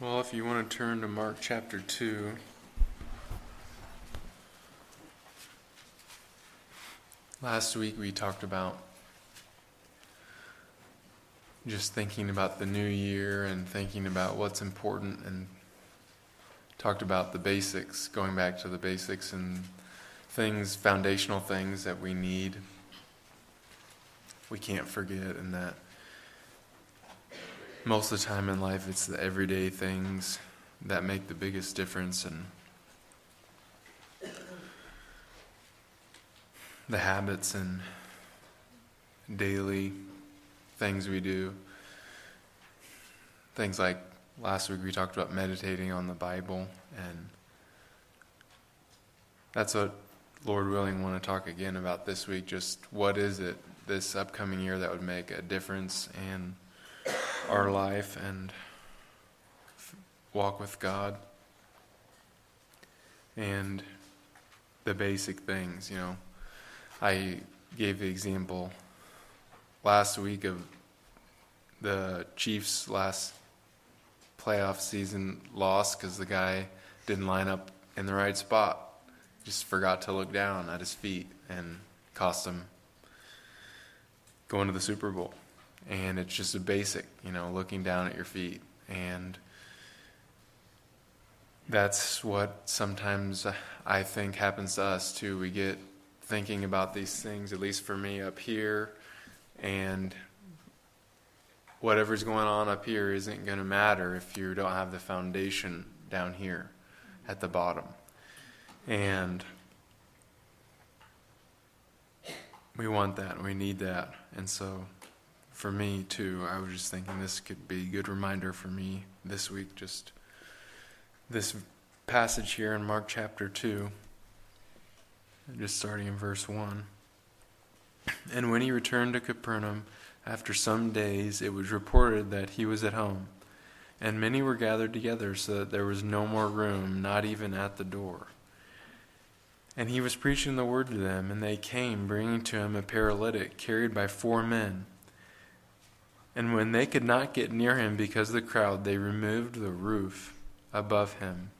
Well, if you want to turn to Mark chapter 2. Last week we talked about just thinking about the new year and thinking about what's important and talked about the basics, going back to the basics and things, foundational things that we need. We can't forget, and that most of the time in life it's the everyday things that make the biggest difference and the habits and daily things we do. Things like last week we talked about meditating on the Bible, and that's what Lord willing want to talk again about this week. Just what is it this upcoming year that would make a difference in our life and walk with God and the basic things, you know. I gave the example last week of the Chiefs' last playoff season loss because the guy didn't line up in the right spot. Just forgot to look down at his feet and cost him going to the Super Bowl. And it's just a basic, you know, looking down at your feet. And that's what sometimes I think happens to us too. We get thinking about these things, at least for me up here, and whatever's going on up here isn't going to matter if you don't have the foundation down here at the bottom. And we want that, we need that. And so for me too, I was just thinking this could be a good reminder for me this week, just this passage here in Mark chapter 2, just starting in verse 1. And when he returned to Capernaum, after some days, it was reported that he was at home. And many were gathered together, so that there was no more room, not even at the door. And he was preaching the word to them, and they came, bringing to him a paralytic carried by four men. And when they could not get near him because of the crowd, they removed the roof above him.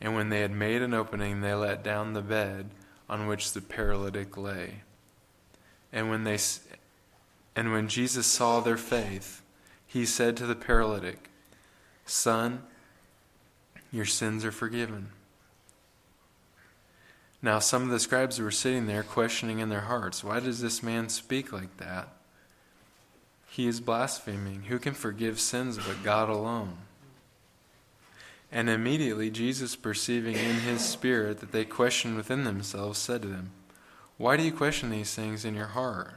And when they had made an opening, they let down the bed on which the paralytic lay. And when they and when Jesus saw their faith, he said to the paralytic, "Son, your sins are forgiven." Now some of the scribes were sitting there questioning in their hearts, "Why does this man speak like that?" He is blaspheming. Who can forgive sins but God alone? And immediately Jesus, perceiving in his spirit that they questioned within themselves, said to them, Why do you question these things in your heart?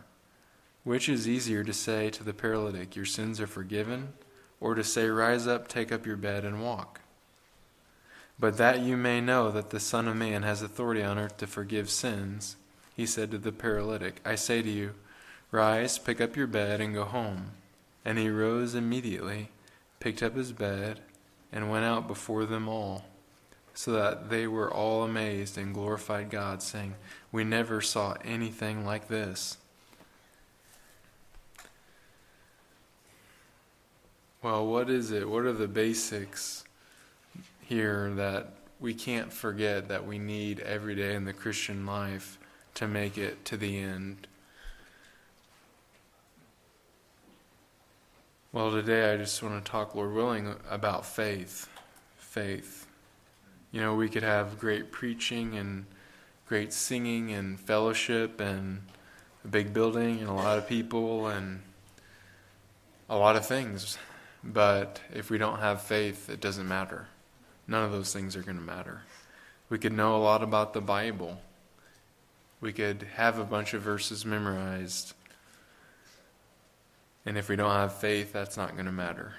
Which is easier to say to the paralytic, Your sins are forgiven, or to say, Rise up, take up your bed, and walk? But that you may know that the Son of Man has authority on earth to forgive sins, he said to the paralytic, I say to you, Rise, pick up your bed, and go home. And he rose immediately, picked up his bed, and went out before them all, so that they were all amazed and glorified God, saying, We never saw anything like this. Well, what is it? What are the basics here that we can't forget that we need every day in the Christian life to make it to the end? Well, today I just want to talk, Lord willing, about faith. Faith. You know, we could have great preaching and great singing and fellowship and a big building and a lot of people and a lot of things. But if we don't have faith, it doesn't matter. None of those things are going to matter. We could know a lot about the Bible. We could have a bunch of verses memorized and if we don't have faith, that's not going to matter.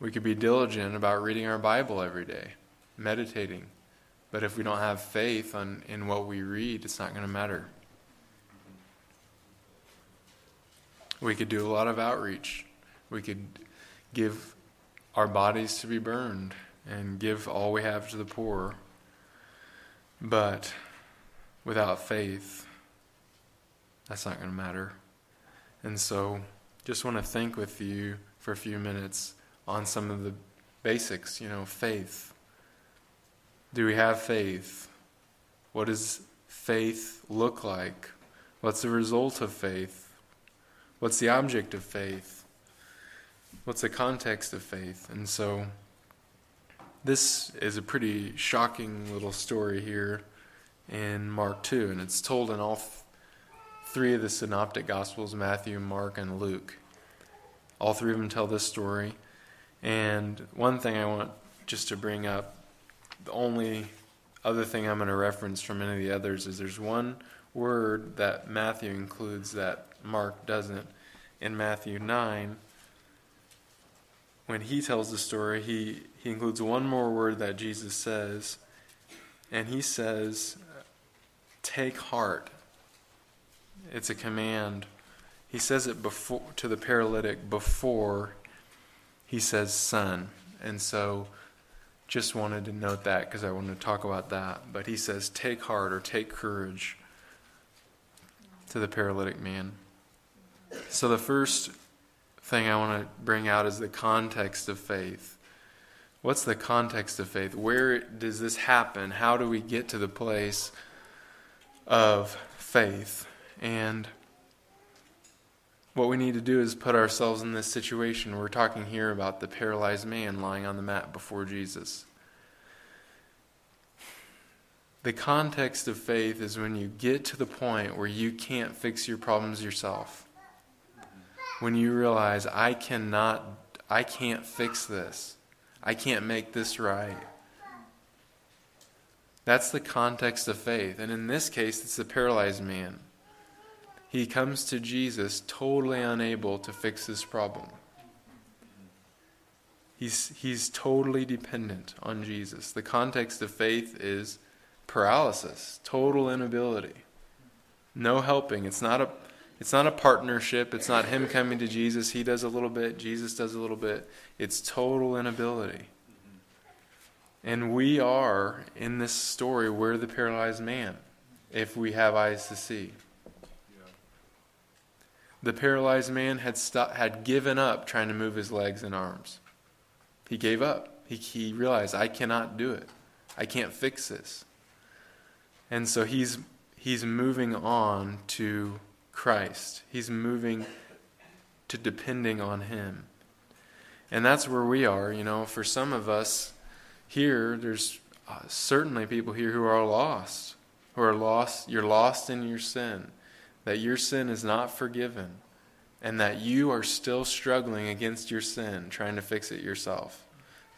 We could be diligent about reading our Bible every day, meditating. But if we don't have faith on, in what we read, it's not going to matter. We could do a lot of outreach. We could give our bodies to be burned and give all we have to the poor. But without faith, that's not going to matter. And so just want to think with you for a few minutes on some of the basics, you know, faith. Do we have faith? What does faith look like? What's the result of faith? What's the object of faith? What's the context of faith? And so, this is a pretty shocking little story here in Mark 2, and it's told in all three of the synoptic gospels Matthew, Mark, and Luke. All three of them tell this story. And one thing I want just to bring up the only other thing I'm going to reference from any of the others is there's one word that Matthew includes that Mark doesn't. In Matthew 9, when he tells the story, he, he includes one more word that Jesus says, and he says, Take heart. It's a command. He says it before to the paralytic before he says son. And so just wanted to note that because I wanted to talk about that. But he says, Take heart or take courage to the paralytic man. So the first thing I want to bring out is the context of faith. What's the context of faith? Where does this happen? How do we get to the place of faith? And what we need to do is put ourselves in this situation. We're talking here about the paralyzed man lying on the mat before Jesus. The context of faith is when you get to the point where you can't fix your problems yourself. When you realize, I cannot, I can't fix this. I can't make this right. That's the context of faith. And in this case, it's the paralyzed man. He comes to Jesus totally unable to fix this problem. He's, he's totally dependent on Jesus. The context of faith is paralysis, total inability, no helping. It's not a it's not a partnership. It's not him coming to Jesus. He does a little bit. Jesus does a little bit. It's total inability. And we are in this story. We're the paralyzed man, if we have eyes to see. The paralyzed man had st- had given up trying to move his legs and arms. He gave up. He, he realized I cannot do it. I can't fix this. And so he's, he's moving on to Christ. He's moving to depending on Him. And that's where we are. You know, for some of us here, there's uh, certainly people here who are lost, who are lost. You're lost in your sin, that your sin is not forgiven, and that you are still struggling against your sin, trying to fix it yourself.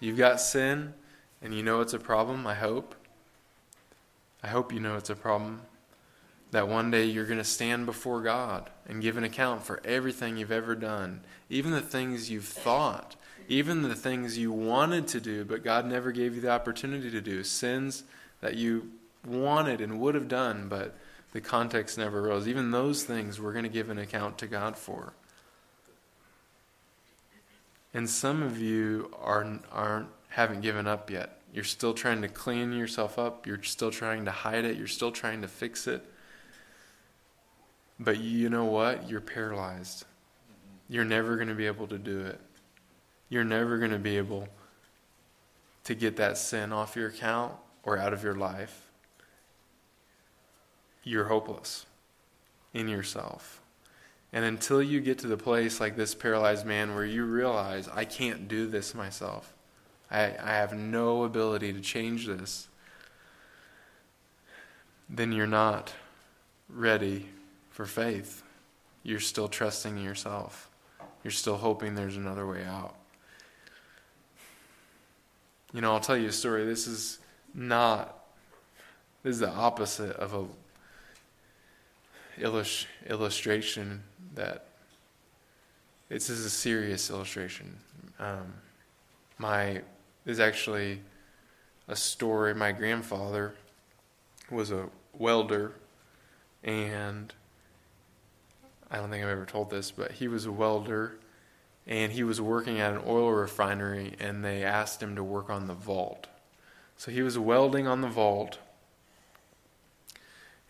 You've got sin, and you know it's a problem, I hope. I hope you know it's a problem. That one day you're going to stand before God and give an account for everything you've ever done, even the things you've thought, even the things you wanted to do, but God never gave you the opportunity to do, sins that you wanted and would have done, but the context never rose. Even those things we're going to give an account to God for. And some of you are, aren't, haven't given up yet. You're still trying to clean yourself up. You're still trying to hide it. You're still trying to fix it. But you know what? You're paralyzed. You're never going to be able to do it. You're never going to be able to get that sin off your account or out of your life. You're hopeless in yourself. And until you get to the place like this paralyzed man where you realize, I can't do this myself, I, I have no ability to change this, then you're not ready for faith. You're still trusting yourself. You're still hoping there's another way out. You know, I'll tell you a story. This is not, this is the opposite of a illust- illustration that, this is a serious illustration. Um, my is actually a story. My grandfather was a welder, and I don't think I've ever told this, but he was a welder, and he was working at an oil refinery, and they asked him to work on the vault. So he was welding on the vault,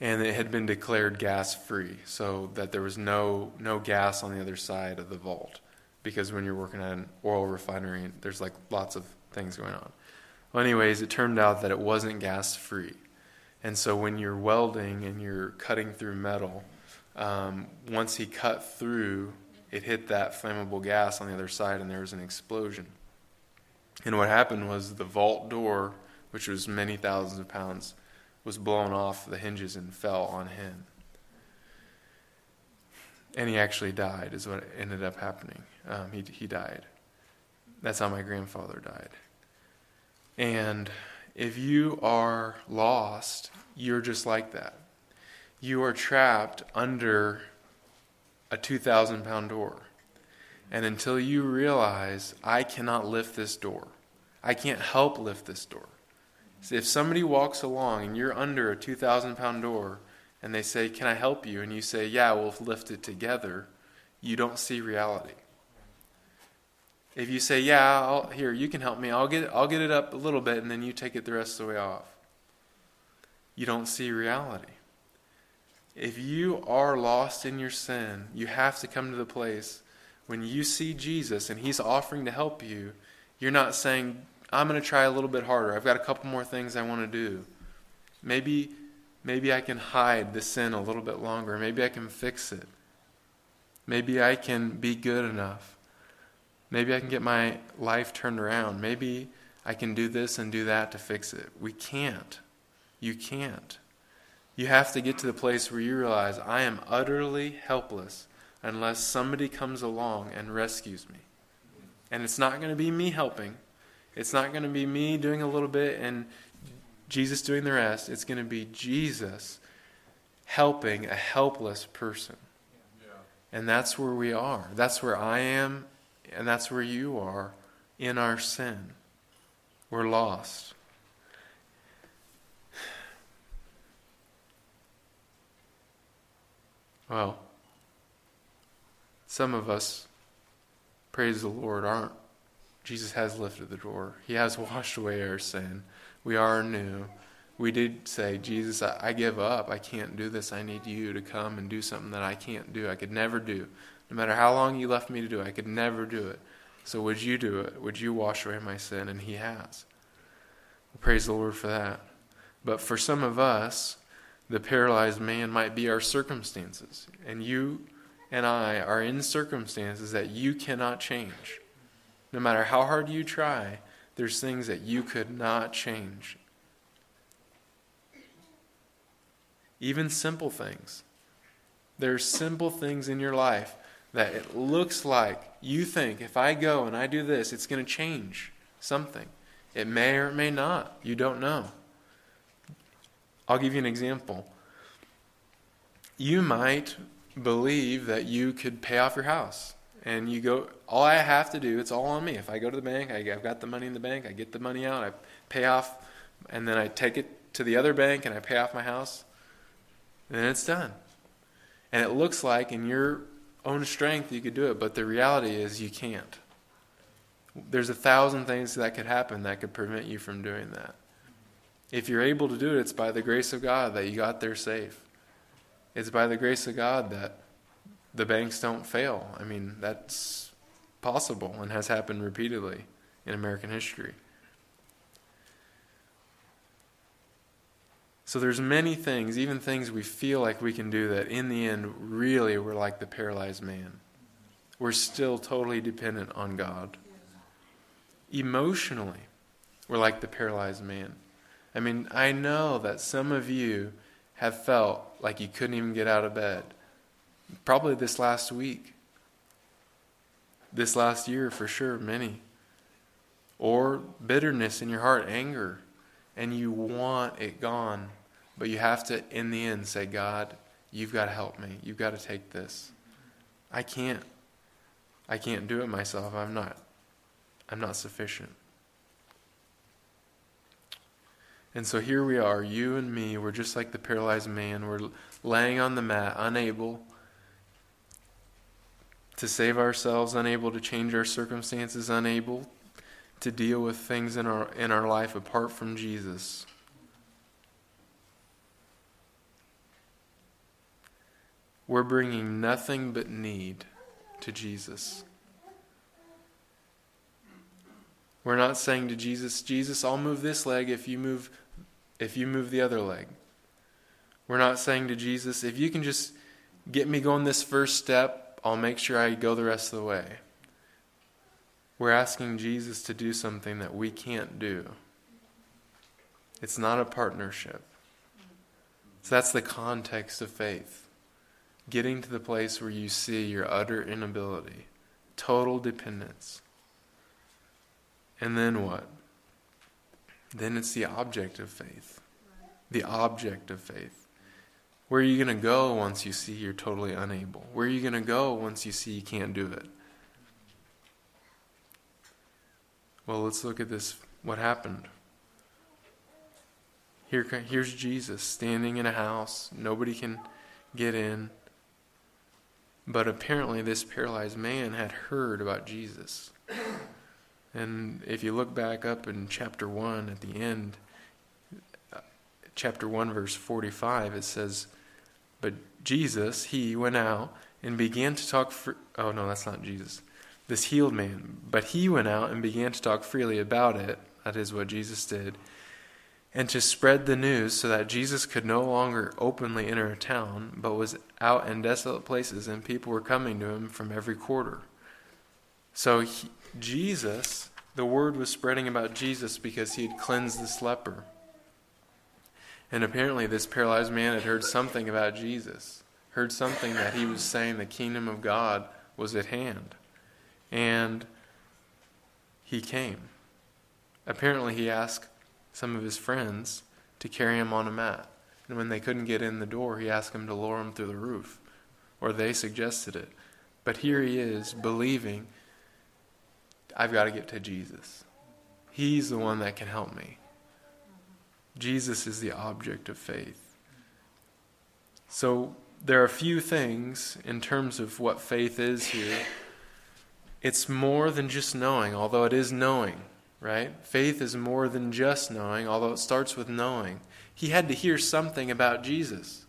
and it had been declared gas free, so that there was no no gas on the other side of the vault. because when you're working at an oil refinery, there's like lots of things going on. Well, anyways, it turned out that it wasn't gas free. And so when you're welding and you're cutting through metal, um, once he cut through, it hit that flammable gas on the other side and there was an explosion. And what happened was the vault door, which was many thousands of pounds, was blown off the hinges and fell on him. And he actually died, is what ended up happening. Um, he, he died. That's how my grandfather died. And if you are lost, you're just like that. You are trapped under a 2,000 pound door. And until you realize, I cannot lift this door, I can't help lift this door. If somebody walks along and you're under a 2,000 pound door and they say, Can I help you? And you say, Yeah, we'll lift it together, you don't see reality. If you say, "Yeah, I'll, here you can help me. I'll get I'll get it up a little bit, and then you take it the rest of the way off," you don't see reality. If you are lost in your sin, you have to come to the place when you see Jesus and He's offering to help you. You're not saying, "I'm going to try a little bit harder. I've got a couple more things I want to do." Maybe maybe I can hide the sin a little bit longer. Maybe I can fix it. Maybe I can be good enough. Maybe I can get my life turned around. Maybe I can do this and do that to fix it. We can't. You can't. You have to get to the place where you realize I am utterly helpless unless somebody comes along and rescues me. And it's not going to be me helping. It's not going to be me doing a little bit and Jesus doing the rest. It's going to be Jesus helping a helpless person. And that's where we are. That's where I am and that's where you are in our sin. We're lost. Well, some of us, praise the Lord, aren't. Jesus has lifted the door. He has washed away our sin. We are new. We did say, Jesus, I, I give up. I can't do this. I need you to come and do something that I can't do. I could never do. No matter how long you left me to do it, I could never do it. So would you do it? Would you wash away my sin? And he has. Praise the Lord for that. But for some of us, the paralyzed man might be our circumstances. And you and I are in circumstances that you cannot change. No matter how hard you try, there's things that you could not change. Even simple things. There's simple things in your life that it looks like you think if I go and I do this, it's going to change something. It may or it may not. You don't know. I'll give you an example. You might believe that you could pay off your house. And you go, all I have to do, it's all on me. If I go to the bank, I, have got the money in the bank, I get the money out, I pay off, and then I take it to the other bank and I pay off my house, and then it's done. And it looks like in your own strength you could do it, but the reality is you can't. There's a thousand things that could happen that could prevent you from doing that. If you're able to do it, it's by the grace of God that you got there safe. It's by the grace of God that the banks don't fail. I mean, that's possible and has happened repeatedly in American history. So there's many things, even things we feel like we can do that in the end really we're like the paralyzed man. We're still totally dependent on God. Emotionally, we're like the paralyzed man. I mean, I know that some of you have felt like you couldn't even get out of bed. Probably this last week. This last year, for sure, many. Or bitterness in your heart, anger and you want it gone. But you have to, in the end, say, God, you've got to help me. You've got to take this. I can't. I can't do it myself. I'm not. I'm not sufficient. And so here we are, you and me, we're just like the paralyzed man. We're laying on the mat, unable to save ourselves, unable to change our circumstances, unable to deal with things in our, in our life apart from Jesus. We're bringing nothing but need to Jesus. We're not saying to Jesus, Jesus, I'll move this leg if you move if you move the other leg. We're not saying to Jesus, if you can just get me going this first step, I'll make sure I go the rest of the way. We're asking Jesus to do something that we can't do. It's not a partnership. So that's the context of faith. Getting to the place where you see your utter inability, total dependence. And then what? Then it's the object of faith. The object of faith. Where are you going to go once you see you're totally unable? Where are you going to go once you see you can't do it? Well, let's look at this what happened. Here, here's Jesus standing in a house. Nobody can get in. But apparently, this paralyzed man had heard about Jesus. And if you look back up in chapter 1 at the end, chapter 1, verse 45, it says, But Jesus, he went out and began to talk. For, oh, no, that's not Jesus this healed man. But he went out and began to talk freely about it. That is what Jesus did. And to spread the news so that Jesus could no longer openly enter a town, but was out in desolate places, and people were coming to him from every quarter. So, he, Jesus, the word was spreading about Jesus because he had cleansed this leper. And apparently, this paralyzed man had heard something about Jesus, heard something that he was saying the kingdom of God was at hand. And he came. Apparently, he asked some of his friends to carry him on a mat. And when they couldn't get in the door, he asked them to lower him through the roof. Or they suggested it. But here he is, believing, I've got to get to Jesus. He's the one that can help me. Jesus is the object of faith. So there are a few things in terms of what faith is here it's more than just knowing, although it is knowing, right? Faith is more than just knowing, although it starts with knowing. He had to hear something about Jesus.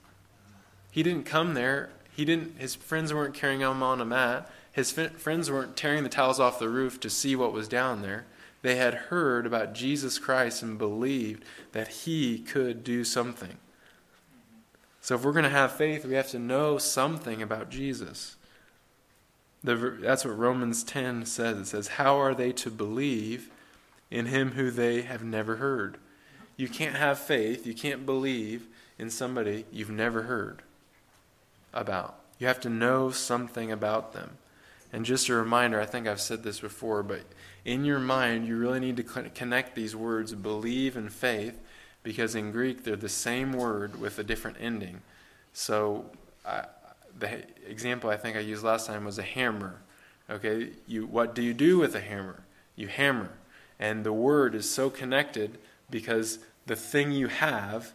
He didn't come there. He didn't his friends weren't carrying him on a mat. His friends weren't tearing the towels off the roof to see what was down there. They had heard about Jesus Christ and believed that he could do something. So if we're going to have faith, we have to know something about Jesus. The, that's what Romans 10 says. It says, How are they to believe in him who they have never heard? You can't have faith, you can't believe in somebody you've never heard about. You have to know something about them. And just a reminder, I think I've said this before, but in your mind, you really need to connect these words, believe and faith, because in Greek they're the same word with a different ending. So I, the example I think I used last time was a hammer. Okay, you what do you do with a hammer? You hammer, and the word is so connected because the thing you have,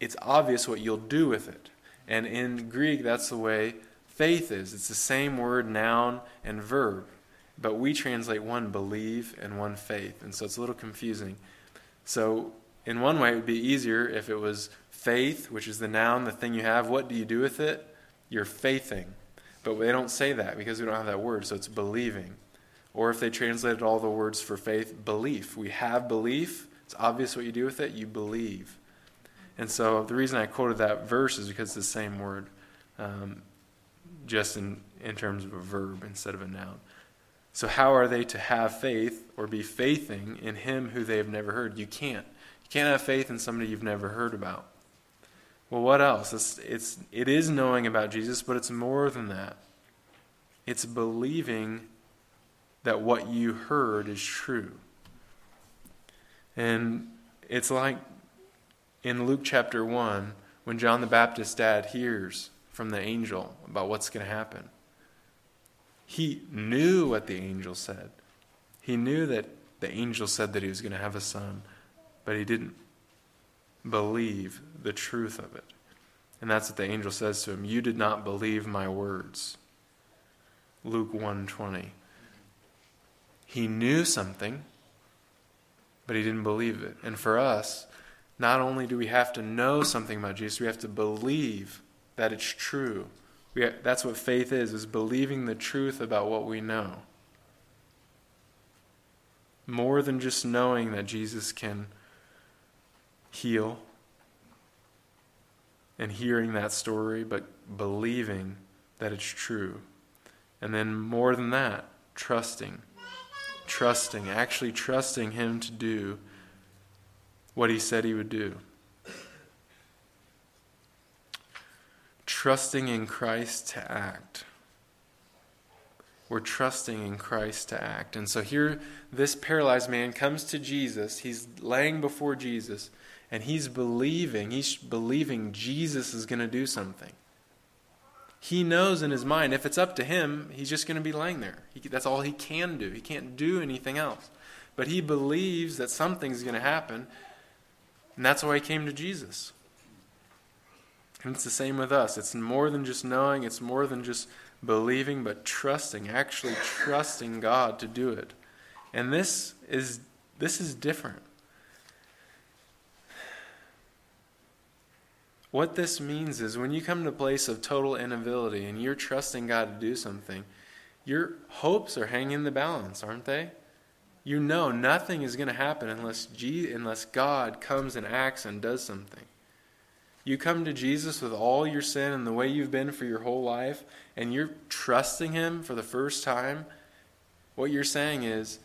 it's obvious what you'll do with it. And in Greek, that's the way faith is. It's the same word, noun, and verb, but we translate one believe and one faith, and so it's a little confusing. So, in one way, it would be easier if it was faith, which is the noun, the thing you have. What do you do with it? You're faithing. But they don't say that because we don't have that word, so it's believing. Or if they translated all the words for faith, belief. We have belief. It's obvious what you do with it. You believe. And so the reason I quoted that verse is because it's the same word, um, just in, in terms of a verb instead of a noun. So, how are they to have faith or be faithing in Him who they have never heard? You can't. You can't have faith in somebody you've never heard about. Well, what else? It's, it's, it is knowing about Jesus, but it's more than that. It's believing that what you heard is true. And it's like in Luke chapter 1 when John the Baptist's dad hears from the angel about what's going to happen. He knew what the angel said. He knew that the angel said that he was going to have a son, but he didn't believe the truth of it. And that's what the angel says to him, you did not believe my words. Luke 1:20. He knew something, but he didn't believe it. And for us, not only do we have to know something about Jesus, we have to believe that it's true. That's what faith is, is believing the truth about what we know. more than just knowing that Jesus can heal and hearing that story, but believing that it's true. And then more than that, trusting. Trusting, actually trusting Him to do what He said He would do. Trusting in Christ to act. We're trusting in Christ to act. And so here, this paralyzed man comes to Jesus. He's laying before Jesus, and he's believing. He's believing Jesus is going to do something. He knows in his mind, if it's up to him, he's just going to be laying there. He, that's all he can do. He can't do anything else. But he believes that something's going to happen, and that's why he came to Jesus. And it's the same with us. It's more than just knowing, it's more than just believing, but trusting, actually trusting God to do it. And this is this is different. What this means is when you come to a place of total inability and you're trusting God to do something, your hopes are hanging in the balance, aren't they? You know nothing is going to happen unless, G- unless God comes and acts and does something. You come to Jesus with all your sin and the way you've been for your whole life, and you're trusting Him for the first time. What you're saying is,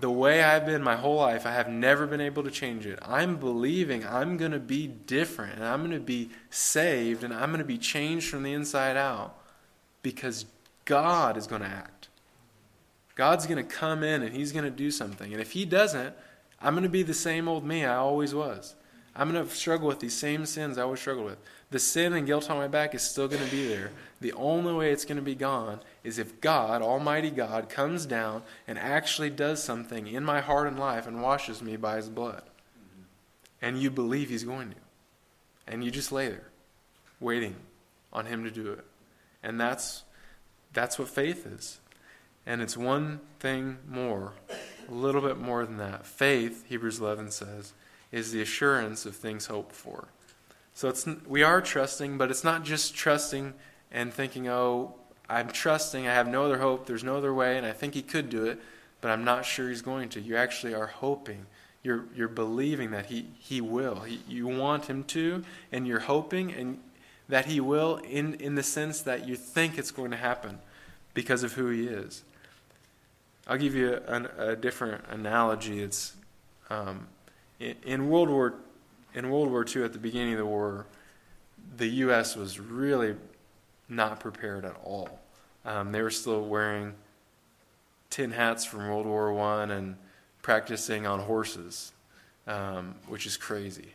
the way I've been my whole life, I have never been able to change it. I'm believing I'm going to be different and I'm going to be saved and I'm going to be changed from the inside out because God is going to act. God's going to come in and He's going to do something. And if He doesn't, I'm going to be the same old me I always was. I'm going to struggle with these same sins I always struggled with. The sin and guilt on my back is still going to be there. The only way it's going to be gone is if God, Almighty God, comes down and actually does something in my heart and life and washes me by His blood. And you believe He's going to. And you just lay there, waiting on Him to do it. And that's, that's what faith is. And it's one thing more, a little bit more than that. Faith, Hebrews 11 says, is the assurance of things hoped for. So it's we are trusting, but it's not just trusting and thinking, "Oh, I'm trusting. I have no other hope. There's no other way, and I think he could do it, but I'm not sure he's going to." You actually are hoping. You're you're believing that he he will. He, you want him to, and you're hoping and that he will in in the sense that you think it's going to happen because of who he is. I'll give you a, a different analogy. It's um, in World War in World War II at the beginning of the war, the U.S. was really not prepared at all. Um, they were still wearing tin hats from World War One and practicing on horses, um, which is crazy.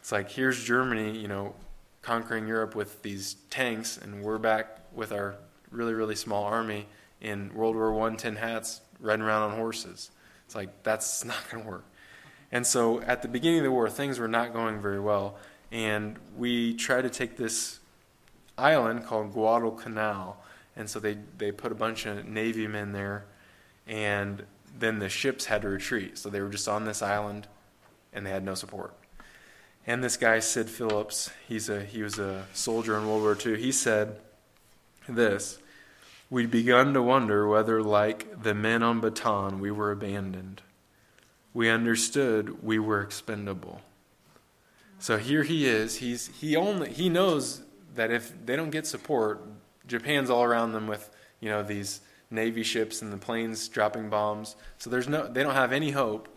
It's like here's Germany, you know, conquering Europe with these tanks, and we're back with our really really small army in World War One tin hats, riding around on horses. It's like that's not going to work. And so at the beginning of the war, things were not going very well. And we tried to take this island called Guadalcanal. And so they, they put a bunch of Navy men there. And then the ships had to retreat. So they were just on this island and they had no support. And this guy, Sid Phillips, he's a, he was a soldier in World War II, he said this We'd begun to wonder whether, like the men on Bataan, we were abandoned we understood we were expendable. So here he is. He's he only he knows that if they don't get support, Japan's all around them with you know these navy ships and the planes dropping bombs. So there's no they don't have any hope,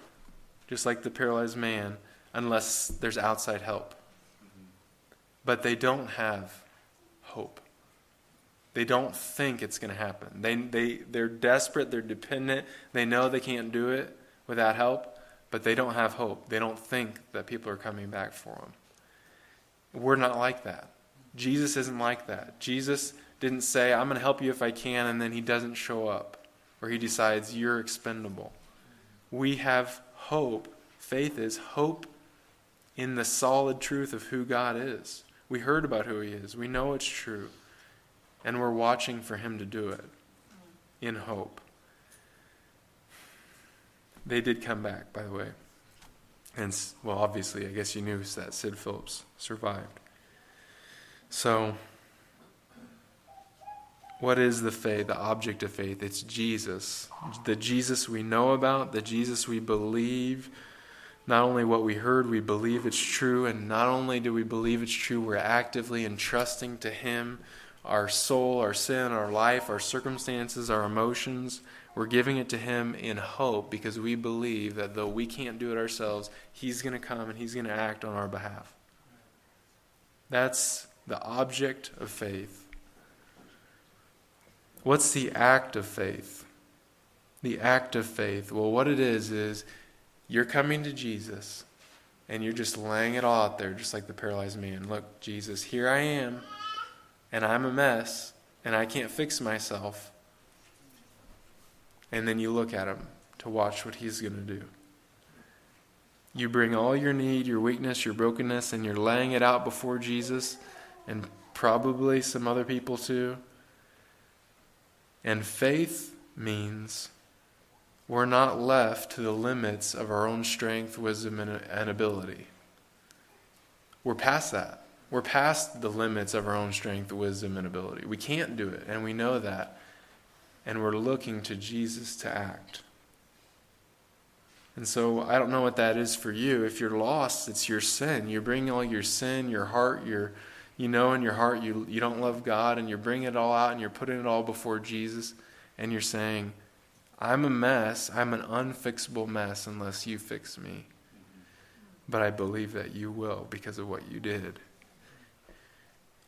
just like the paralyzed man, unless there's outside help. But they don't have hope. They don't think it's going to happen. They they they're desperate. They're dependent. They know they can't do it without help, but they don't have hope. They don't think that people are coming back for them. We're not like that. Jesus isn't like that. Jesus didn't say, I'm going to help you if I can, and then he doesn't show up, or he decides you're expendable. We have hope. Faith is hope in the solid truth of who God is. We heard about who he is, we know it's true, and we're watching for him to do it in hope. They did come back, by the way. And, well, obviously, I guess you knew that Sid Phillips survived. So, What is the faith, the object of faith? It's Jesus. The Jesus we know about, the Jesus we believe. Not only what we heard, we believe it's true, and not only do we believe it's true, we're actively entrusting to Him our soul, our sin, our life, our circumstances, our emotions. We're giving it to Him in hope because we believe that though we can't do it ourselves, He's going to come and He's going to act on our behalf. That's the object of faith. What's the act of faith? The act of faith. Well, what it is, is you're coming to Jesus and you're just laying it all out there, just like the paralyzed man. Look, Jesus, here I am, and I'm a mess, and I can't fix myself. And then you look at him to watch what he's going to do. You bring all your need, your weakness, your brokenness, and you're laying it out before Jesus and probably some other people too. And faith means we're not left to the limits of our own strength, wisdom, and, ability. We're past that. We're past the limits of our own strength, wisdom, and ability. We can't do it, and we know that. And we're looking to Jesus to act. And so I don't know what that is for you. If you're lost, it's your sin. You're bringing all your sin, your heart, your you know in your heart you you don't love God and you're bringing it all out and you're putting it all before Jesus and you're saying, "I'm a mess. I'm an unfixable mess unless you fix me." But I believe that you will because of what you did.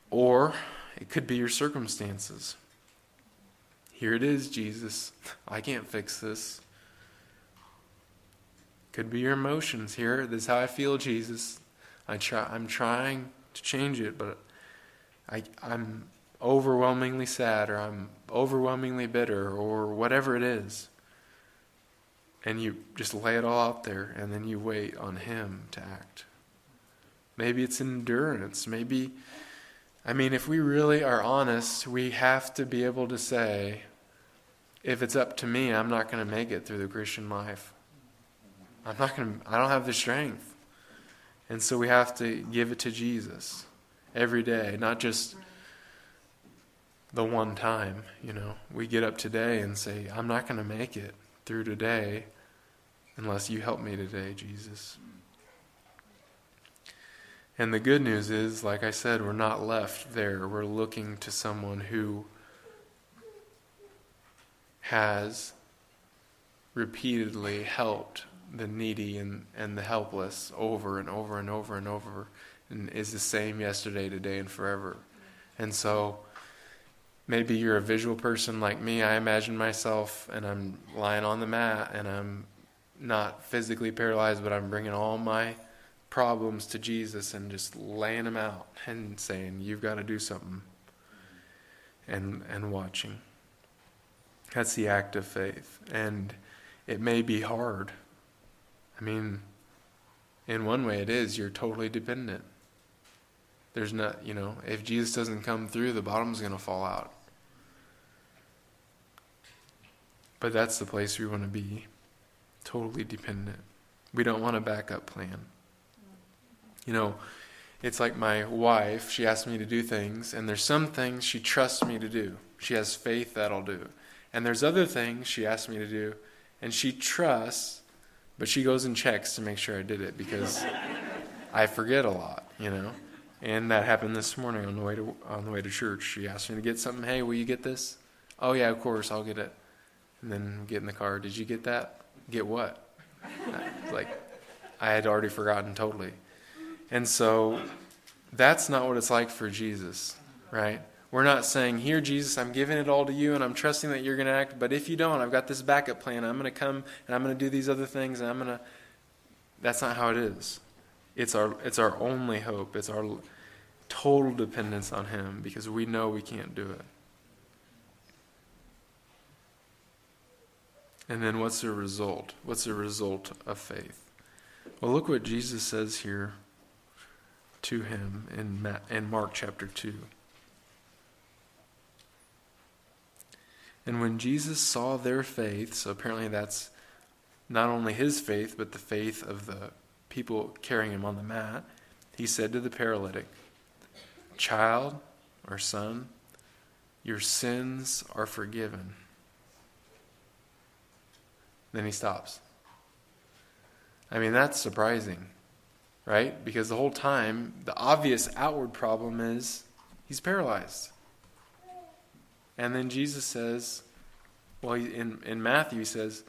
Or it could be your circumstances. Here it is, Jesus. I can't fix this. Could be your emotions here. This is how I feel, Jesus. I try, I'm trying to change it, but I, I'm overwhelmingly sad or I'm overwhelmingly bitter or whatever it is. And you just lay it all out there and then you wait on Him to act. Maybe it's endurance. Maybe, I mean, if we really are honest, we have to be able to say, if it's up to me, I'm not going to make it through the Christian life. I'm not going to, I don't have the strength. And so we have to give it to Jesus every day, not just the one time, you know. We get up today and say, I'm not going to make it through today unless you help me today, Jesus. And the good news is, like I said, we're not left there. We're looking to someone who has repeatedly helped the needy and, and the helpless over and over and over and over and is the same yesterday, today, and forever. And so maybe you're a visual person like me. I imagine myself and I'm lying on the mat and I'm not physically paralyzed, but I'm bringing all my problems to Jesus and just laying them out and saying, You've got to do something. And, and watching. That's the act of faith. And it may be hard. I mean, in one way it is, you're totally dependent. There's not, you know, if Jesus doesn't come through, the bottom's going to fall out. But that's the place we want to be totally dependent. We don't want a backup plan. You know, it's like my wife, she asks me to do things, and there's some things she trusts me to do. She has faith that I'll do. And there's other things she asks me to do, and she trusts but she goes and checks to make sure I did it because I forget a lot, you know. And that happened this morning on the way to on the way to church. She asked me to get something. Hey, will you get this? Oh yeah, of course, I'll get it. And then get in the car. Did you get that? Get what? like I had already forgotten totally. And so that's not what it's like for Jesus, right? We're not saying, Here, Jesus, I'm giving it all to you and I'm trusting that you're going to act, but if you don't, I've got this backup plan. I'm going to come and I'm going to do these other things and I'm going to. That's not how it is. It's our, it's our only hope. It's our total dependence on Him because we know we can't do it. And then what's the result? What's the result of faith? Well, look what Jesus says here to him in, in Mark chapter 2. And when Jesus saw their faith, so apparently that's not only his faith, but the faith of the people carrying him on the mat, he said to the paralytic, Child or son, Your sins are forgiven. Then he stops. I mean, that's surprising, right? Because the whole time, the obvious outward problem is he's paralyzed. And then Jesus says, well, in, in Matthew, he says,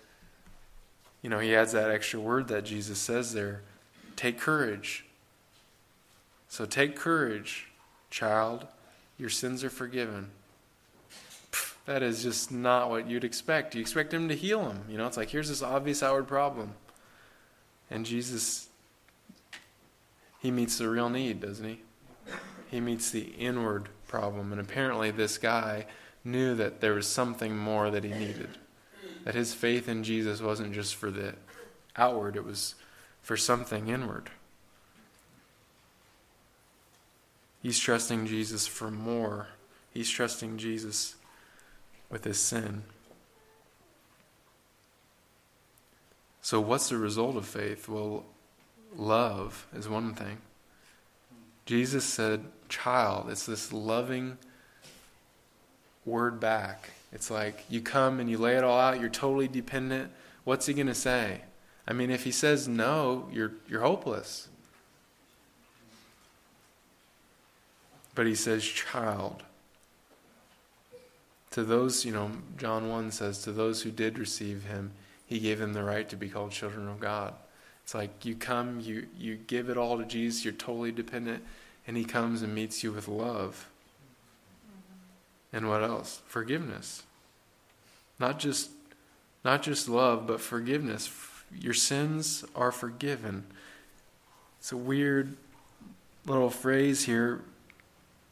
you know, he adds that extra word that Jesus says there take courage. So take courage, child. Your sins are forgiven. That is just not what you'd expect. You expect him to heal him. You know, it's like here's this obvious outward problem. And Jesus, he meets the real need, doesn't he? He meets the inward problem. And apparently, this guy knew that there was something more that he needed. That his faith in Jesus wasn't just for the outward, it was for something inward. He's trusting Jesus for more. He's trusting Jesus with his sin. So, what's the result of faith? Well, love is one thing. Jesus said, child. It's this loving word back. It's like you come and you lay it all out, you're totally dependent. What's he going to say? I mean, if he says no, you're, you're hopeless. But he says, child. To those, you know, John 1 says, to those who did receive him, he gave them the right to be called children of God. It's like you come, you, you give it all to Jesus, you're totally dependent, and he comes and meets you with love. And what else? Forgiveness. Not just not just love, but forgiveness. Your sins are forgiven. It's a weird little phrase here.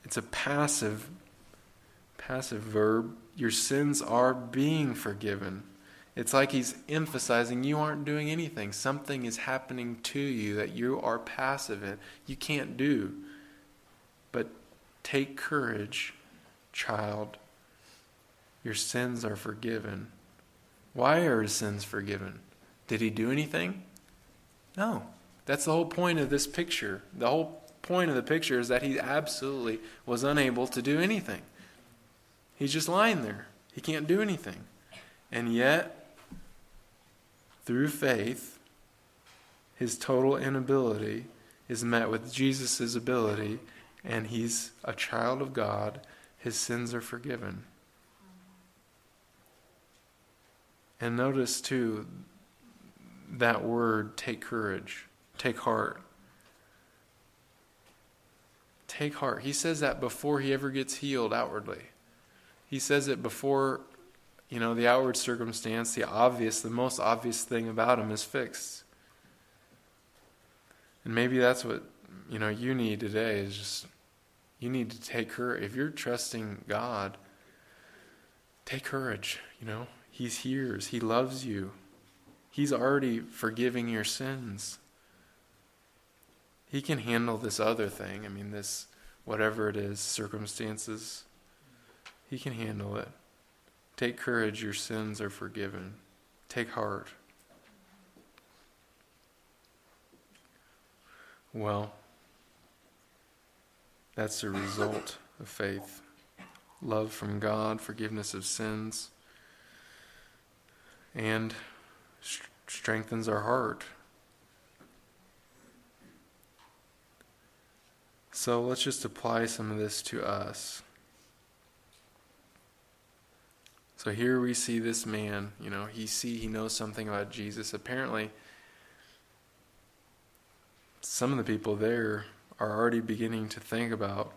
It's a passive passive verb. Your sins are being forgiven. It's like he's emphasizing you aren't doing anything. Something is happening to you that you are passive in. You can't do. But take courage, child. Your sins are forgiven. Why are his sins forgiven? Did he do anything? No. That's the whole point of this picture. The whole point of the picture is that he absolutely was unable to do anything. He's just lying there. He can't do anything. And yet, through faith, his total inability is met with Jesus' ability, and he's a child of God. His sins are forgiven. And notice, too, that word, take courage, take heart. Take heart. He says that before he ever gets healed outwardly. He says it before, you know, the outward circumstance, the obvious, the most obvious thing about him is fixed. And maybe that's what, you know, you need today is just, you need to take courage. If you're trusting God, take courage, you know. He's hears, He loves you. He's already forgiving your sins. He can handle this other thing. I mean, this, whatever it is, circumstances. He can handle it. Take courage, your sins are forgiven. Take heart. Well, that's the result of faith love from God, forgiveness of sins and st- strengthens our heart. So let's just apply some of this to us. So here we see this man, you know, he see he knows something about Jesus. Apparently some of the people there are already beginning to think about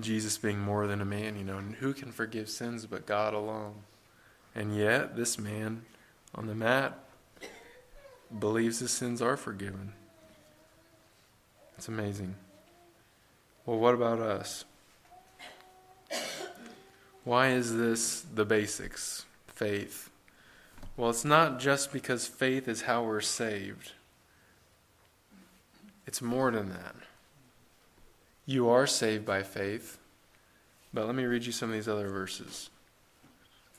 Jesus being more than a man, you know, and who can forgive sins but God alone? And yet, this man on the mat believes his sins are forgiven. It's amazing. Well, what about us? Why is this the basics? Faith. Well, it's not just because faith is how we're saved, it's more than that. You are saved by faith, but let me read you some of these other verses.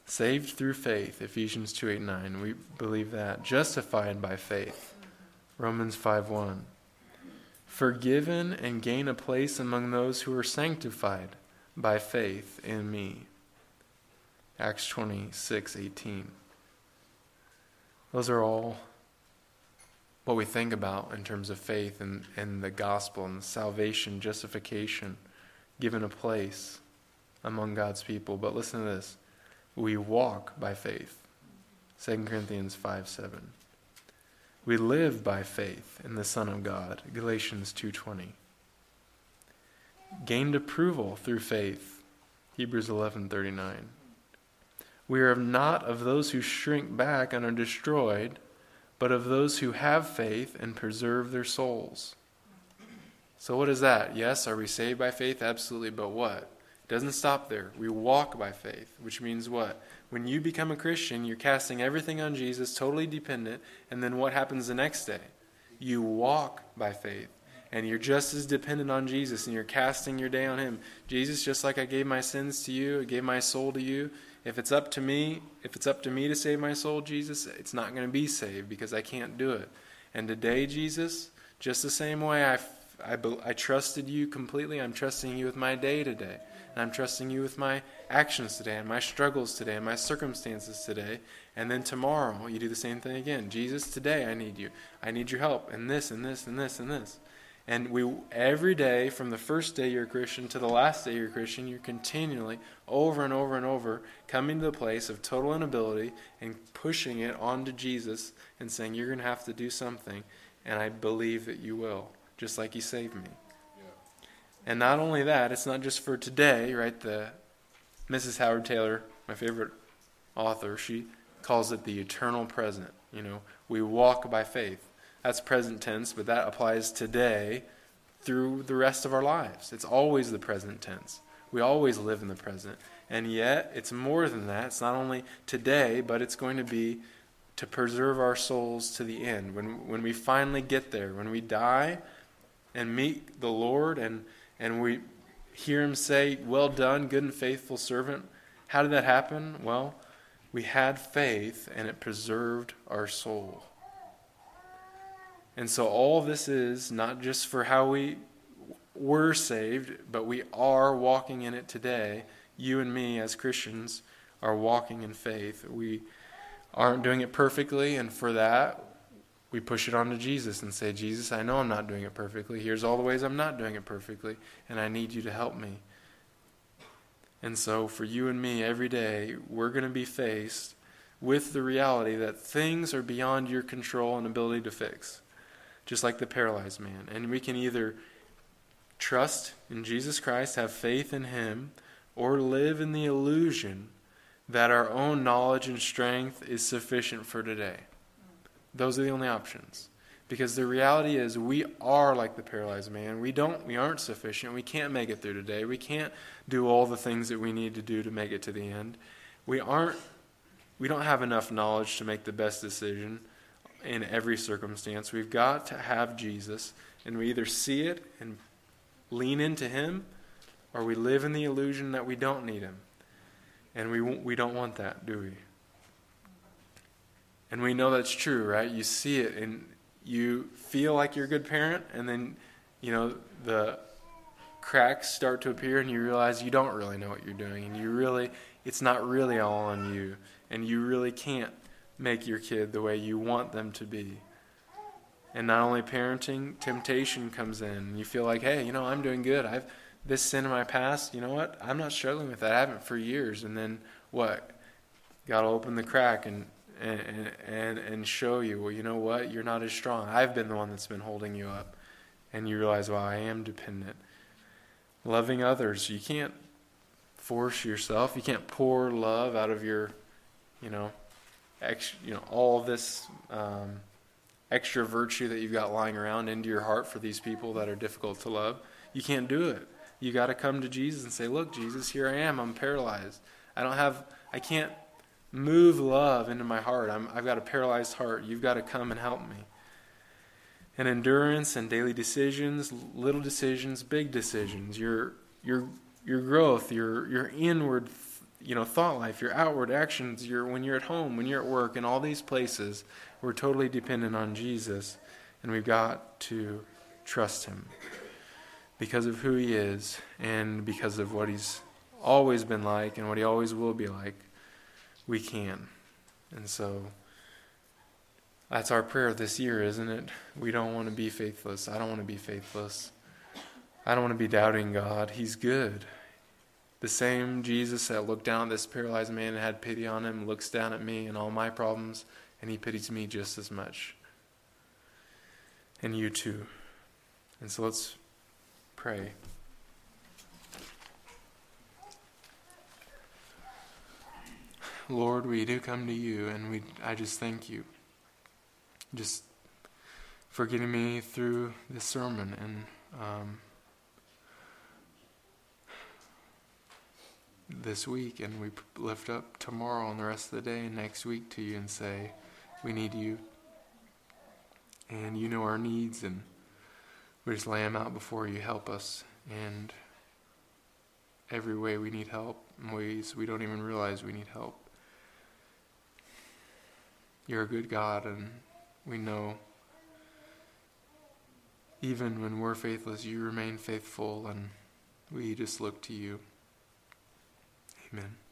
Saved through faith, Ephesians 2 8 9. We believe that. Justified by faith, Romans 5 1. Forgiven and gain a place among those who are sanctified, by faith in me. Acts 26 18. Those are all what we think about in terms of faith and, and the gospel and salvation, justification, given a place among God's people. But listen to this we walk by faith. 2 Corinthians 5 7. We live by faith in the Son of God. Galatians 2:20. Gained approval through faith. Hebrews 11:39. We are not of those who shrink back and are destroyed, but of those who have faith and preserve their souls. So, what is that? Yes, are we saved by faith? Absolutely, but what? It doesn't stop there. We walk by faith, which means what? When you become a Christian, you're casting everything on Jesus, totally dependent, and then what happens the next day? You walk by faith and you're just as dependent on Jesus and you're casting your day on Him. Jesus, just like I gave my sins to you, I gave my soul to you, if it's up to me, if it's up to me to save my soul, Jesus, it's not going to be saved because I can't do it. And today, Jesus, just the same way I, I, I trusted you completely, I'm trusting you with my day today. And I'm trusting you with my actions today, and my struggles today, and my circumstances today. And then tomorrow, you do the same thing again. Jesus, today I need you. I need your help and this, and this, and this, and this. And we every day, from the first day you're a Christian to the last day you're a Christian, you're continually, over and over and over, coming to the place of total inability and pushing it onto Jesus and saying, You're going to have to do something, and I believe that you will, just like you saved me. Yeah. And not only that, it's not just for today, right? The Mrs. Howard Taylor, my favorite author, she calls it the eternal present. You know, we walk by faith. That's present tense, but that applies today through the rest of our lives. It's always the present tense. We always live in the present. And yet, it's more than that. It's not only today, but it's going to be to preserve our souls to the end. When, when we finally get there, when we die and meet the Lord and, and we hear Him say, Well done, good and faithful servant, how did that happen? Well, we had faith and it preserved our soul. And so all this is not just for how we were saved, but we are walking in it today. You and me, as Christians, are walking in faith. We aren't doing it perfectly, and for that, we push it onto Jesus and say, Jesus, I know I'm not doing it perfectly. Here's all the ways I'm not doing it perfectly, and I need you to help me. And so, for you and me, every day, we're going to be faced with the reality that things are beyond your control and ability to fix just like the paralyzed man. And we can either trust in Jesus Christ, have faith in Him, or live in the illusion that our own knowledge and strength is sufficient for today. Those are the only options. Because the reality is we are like the paralyzed man. We don't we aren't sufficient. We can't make it through today. We can't do all the things that we need to do to make it to the end. We aren't we don't have enough knowledge to make the best decision in every circumstance. We've got to have Jesus, and we either see it and lean into Him, or we live in the illusion that we don't need Him. And we, we don't want that, do we? And we know that's true, right? You see it, and you feel like you're a good parent, and then, you know, the cracks start to appear, and you realize you don't really know what you're doing, and you really, it's not really all on you, and you really can't make your kid the way you want them to be. And not only parenting, temptation comes in. You feel like, hey, you know, I'm doing good. I've this sin in my past, you know what? I'm not struggling with that. I haven't for years. And then what? God will open the crack and and and and show you, well, you know what? You're not as strong. I've been the one that's been holding you up. And you realize, well, I am dependent. Loving others, you can't force yourself. You can't pour love out of your, you know, you know, all this um, extra virtue that you've got lying around into your heart for these people that are difficult to love. You can't do it. You got to come to Jesus and say, "Look, Jesus, here I am. I'm paralyzed. I don't have. I can't move love into my heart. I'm, I've got a paralyzed heart. You've got to come and help me." And endurance and daily decisions, little decisions, big decisions. Your your your growth, your your inward you know thought life, your outward actions, your when you're at home, when you're at work, in all these places, we're totally dependent on Jesus, and we've got to trust Him because of who He is and because of what He's always been like and what He always will be like, we can. And so that's our prayer this year, isn't it? We don't want to be faithless. I don't want to be faithless. I don't want to be doubting God. He's good. The same Jesus that looked down at this paralyzed man and had pity on him looks down at me and all my problems, and he pities me just as much. And you too. And so let's pray. Lord, we do come to you, and we I just thank you. Just for getting me through this sermon and um, this week, and we lift up tomorrow and the rest of the day and next week to you and say, We need you. And you know our needs, and we just lay them out before you. Help us. And every way we need help, in ways we don't even realize we need help. You're a good God, and we know even when we're faithless, you remain faithful, and we just look to you. Amen.